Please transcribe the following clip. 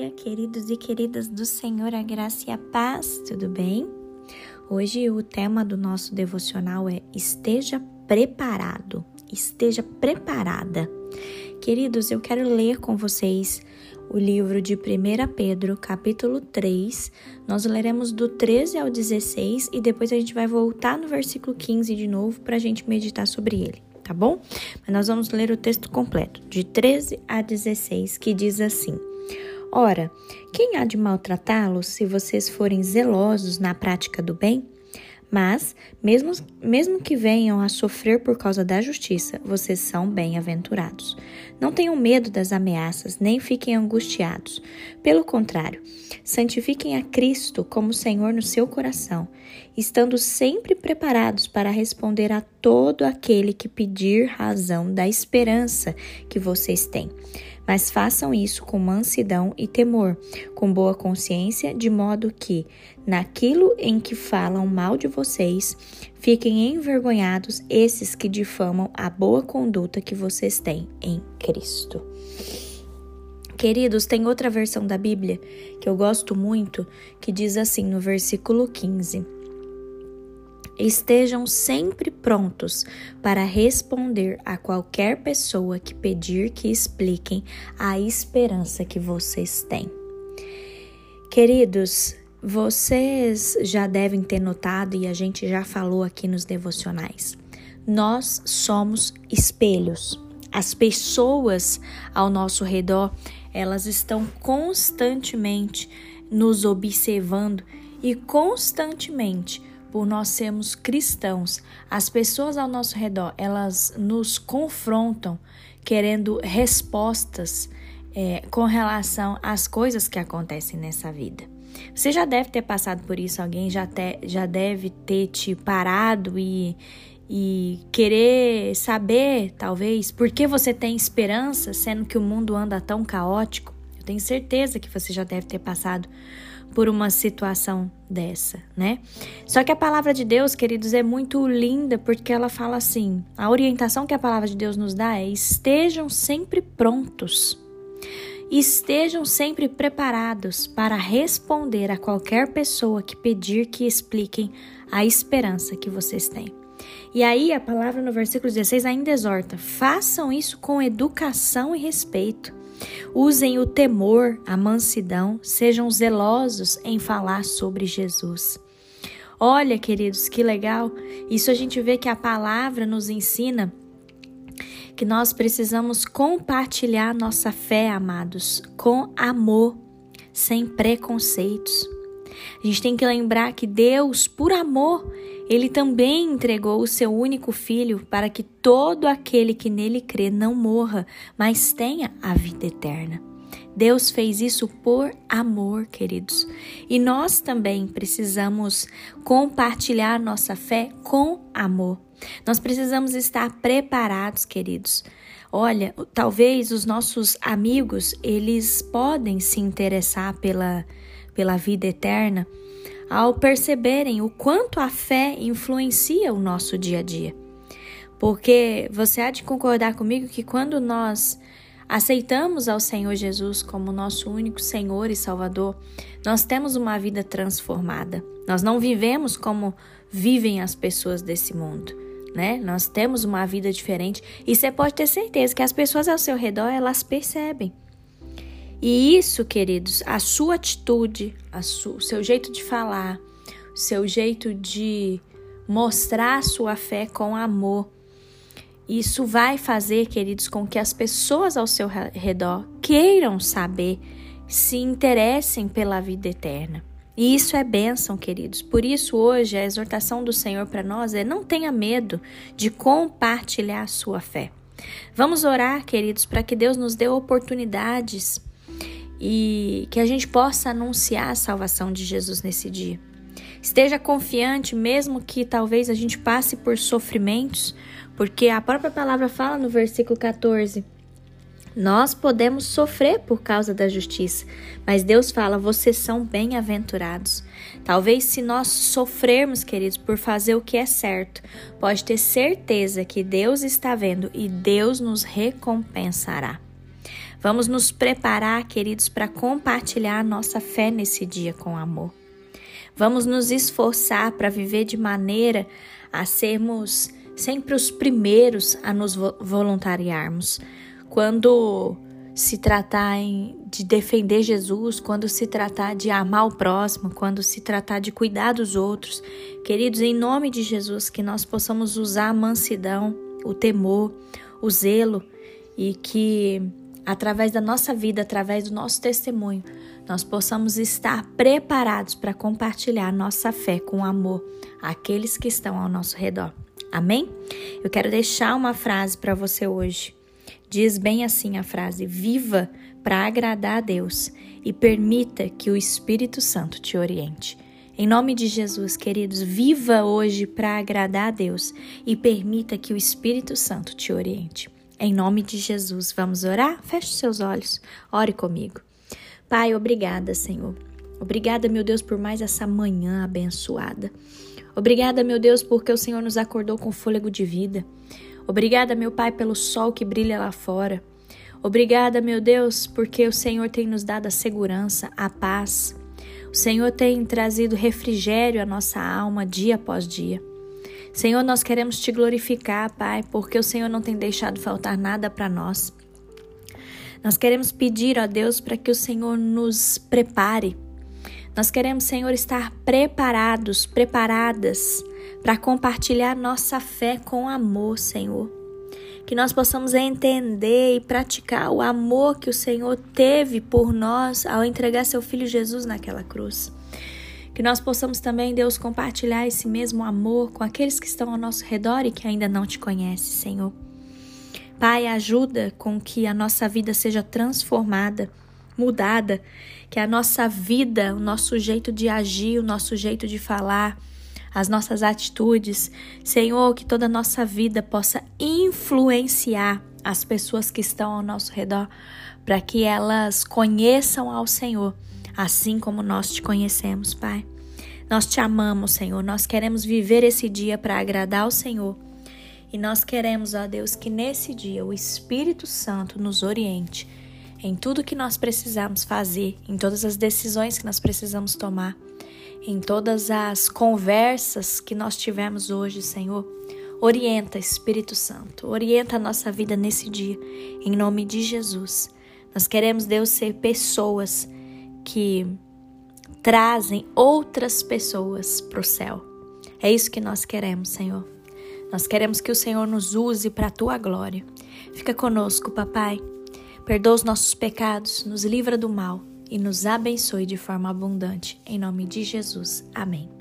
dia, queridos e queridas do Senhor, a graça e a paz, tudo bem? Hoje o tema do nosso devocional é Esteja preparado, esteja preparada. Queridos, eu quero ler com vocês o livro de 1 Pedro, capítulo 3. Nós leremos do 13 ao 16 e depois a gente vai voltar no versículo 15 de novo para a gente meditar sobre ele tá bom? Mas nós vamos ler o texto completo, de 13 a 16, que diz assim: Ora, quem há de maltratá-los se vocês forem zelosos na prática do bem? Mas, mesmo, mesmo que venham a sofrer por causa da justiça, vocês são bem-aventurados. Não tenham medo das ameaças, nem fiquem angustiados. Pelo contrário, santifiquem a Cristo como Senhor no seu coração, estando sempre preparados para responder a todo aquele que pedir razão da esperança que vocês têm mas façam isso com mansidão e temor, com boa consciência, de modo que, naquilo em que falam mal de vocês, fiquem envergonhados esses que difamam a boa conduta que vocês têm em Cristo. Queridos, tem outra versão da Bíblia que eu gosto muito, que diz assim no versículo 15: Estejam sempre prontos para responder a qualquer pessoa que pedir que expliquem a esperança que vocês têm. Queridos, vocês já devem ter notado e a gente já falou aqui nos devocionais. Nós somos espelhos. As pessoas ao nosso redor, elas estão constantemente nos observando e constantemente por nós sermos cristãos, as pessoas ao nosso redor, elas nos confrontam querendo respostas é, com relação às coisas que acontecem nessa vida. Você já deve ter passado por isso, alguém já, te, já deve ter te parado e, e querer saber, talvez, por que você tem esperança, sendo que o mundo anda tão caótico. Tenho certeza que você já deve ter passado por uma situação dessa, né? Só que a palavra de Deus, queridos, é muito linda porque ela fala assim: a orientação que a palavra de Deus nos dá é estejam sempre prontos. Estejam sempre preparados para responder a qualquer pessoa que pedir que expliquem a esperança que vocês têm. E aí a palavra no versículo 16 ainda exorta: façam isso com educação e respeito. Usem o temor, a mansidão, sejam zelosos em falar sobre Jesus. Olha, queridos, que legal! Isso a gente vê que a palavra nos ensina que nós precisamos compartilhar nossa fé, amados, com amor, sem preconceitos. A gente tem que lembrar que Deus, por amor, ele também entregou o seu único filho para que todo aquele que nele crê não morra, mas tenha a vida eterna. Deus fez isso por amor, queridos. E nós também precisamos compartilhar nossa fé com amor. Nós precisamos estar preparados, queridos. Olha, talvez os nossos amigos, eles podem se interessar pela pela vida eterna ao perceberem o quanto a fé influencia o nosso dia a dia. Porque você há de concordar comigo que quando nós aceitamos ao Senhor Jesus como nosso único Senhor e Salvador, nós temos uma vida transformada. Nós não vivemos como vivem as pessoas desse mundo. Né? Nós temos uma vida diferente e você pode ter certeza que as pessoas ao seu redor elas percebem. E isso, queridos, a sua atitude, a su, o seu jeito de falar, o seu jeito de mostrar a sua fé com amor, isso vai fazer, queridos, com que as pessoas ao seu redor queiram saber, se interessem pela vida eterna. E isso é bênção, queridos. Por isso, hoje, a exortação do Senhor para nós é: não tenha medo de compartilhar a sua fé. Vamos orar, queridos, para que Deus nos dê oportunidades e que a gente possa anunciar a salvação de Jesus nesse dia. Esteja confiante, mesmo que talvez a gente passe por sofrimentos, porque a própria palavra fala no versículo 14. Nós podemos sofrer por causa da justiça, mas Deus fala: vocês são bem-aventurados. Talvez, se nós sofrermos, queridos, por fazer o que é certo, pode ter certeza que Deus está vendo e Deus nos recompensará. Vamos nos preparar, queridos, para compartilhar a nossa fé nesse dia com amor. Vamos nos esforçar para viver de maneira a sermos sempre os primeiros a nos voluntariarmos. Quando se tratar de defender Jesus, quando se tratar de amar o próximo, quando se tratar de cuidar dos outros, queridos, em nome de Jesus, que nós possamos usar a mansidão, o temor, o zelo e que através da nossa vida, através do nosso testemunho, nós possamos estar preparados para compartilhar nossa fé com amor àqueles que estão ao nosso redor. Amém? Eu quero deixar uma frase para você hoje. Diz bem assim a frase: Viva para agradar a Deus e permita que o Espírito Santo te oriente. Em nome de Jesus, queridos, viva hoje para agradar a Deus e permita que o Espírito Santo te oriente. Em nome de Jesus, vamos orar? Feche seus olhos, ore comigo. Pai, obrigada, Senhor. Obrigada, meu Deus, por mais essa manhã abençoada. Obrigada, meu Deus, porque o Senhor nos acordou com fôlego de vida. Obrigada, meu Pai, pelo sol que brilha lá fora. Obrigada, meu Deus, porque o Senhor tem nos dado a segurança, a paz. O Senhor tem trazido refrigério à nossa alma dia após dia. Senhor, nós queremos te glorificar, Pai, porque o Senhor não tem deixado faltar nada para nós. Nós queremos pedir a Deus para que o Senhor nos prepare. Nós queremos, Senhor, estar preparados, preparadas para compartilhar nossa fé com amor, Senhor. Que nós possamos entender e praticar o amor que o Senhor teve por nós ao entregar seu filho Jesus naquela cruz. Que nós possamos também, Deus, compartilhar esse mesmo amor com aqueles que estão ao nosso redor e que ainda não te conhecem, Senhor. Pai, ajuda com que a nossa vida seja transformada, mudada, que a nossa vida, o nosso jeito de agir, o nosso jeito de falar, as nossas atitudes, Senhor, que toda a nossa vida possa influenciar as pessoas que estão ao nosso redor, para que elas conheçam ao Senhor, assim como nós te conhecemos, Pai. Nós te amamos, Senhor. Nós queremos viver esse dia para agradar ao Senhor e nós queremos, ó Deus, que nesse dia o Espírito Santo nos oriente em tudo que nós precisamos fazer, em todas as decisões que nós precisamos tomar, em todas as conversas que nós tivemos hoje, Senhor. Orienta, Espírito Santo, orienta a nossa vida nesse dia, em nome de Jesus. Nós queremos, Deus, ser pessoas que trazem outras pessoas para o céu. É isso que nós queremos, Senhor. Nós queremos que o Senhor nos use para a tua glória. Fica conosco, papai. Perdoa os nossos pecados, nos livra do mal e nos abençoe de forma abundante. Em nome de Jesus. Amém.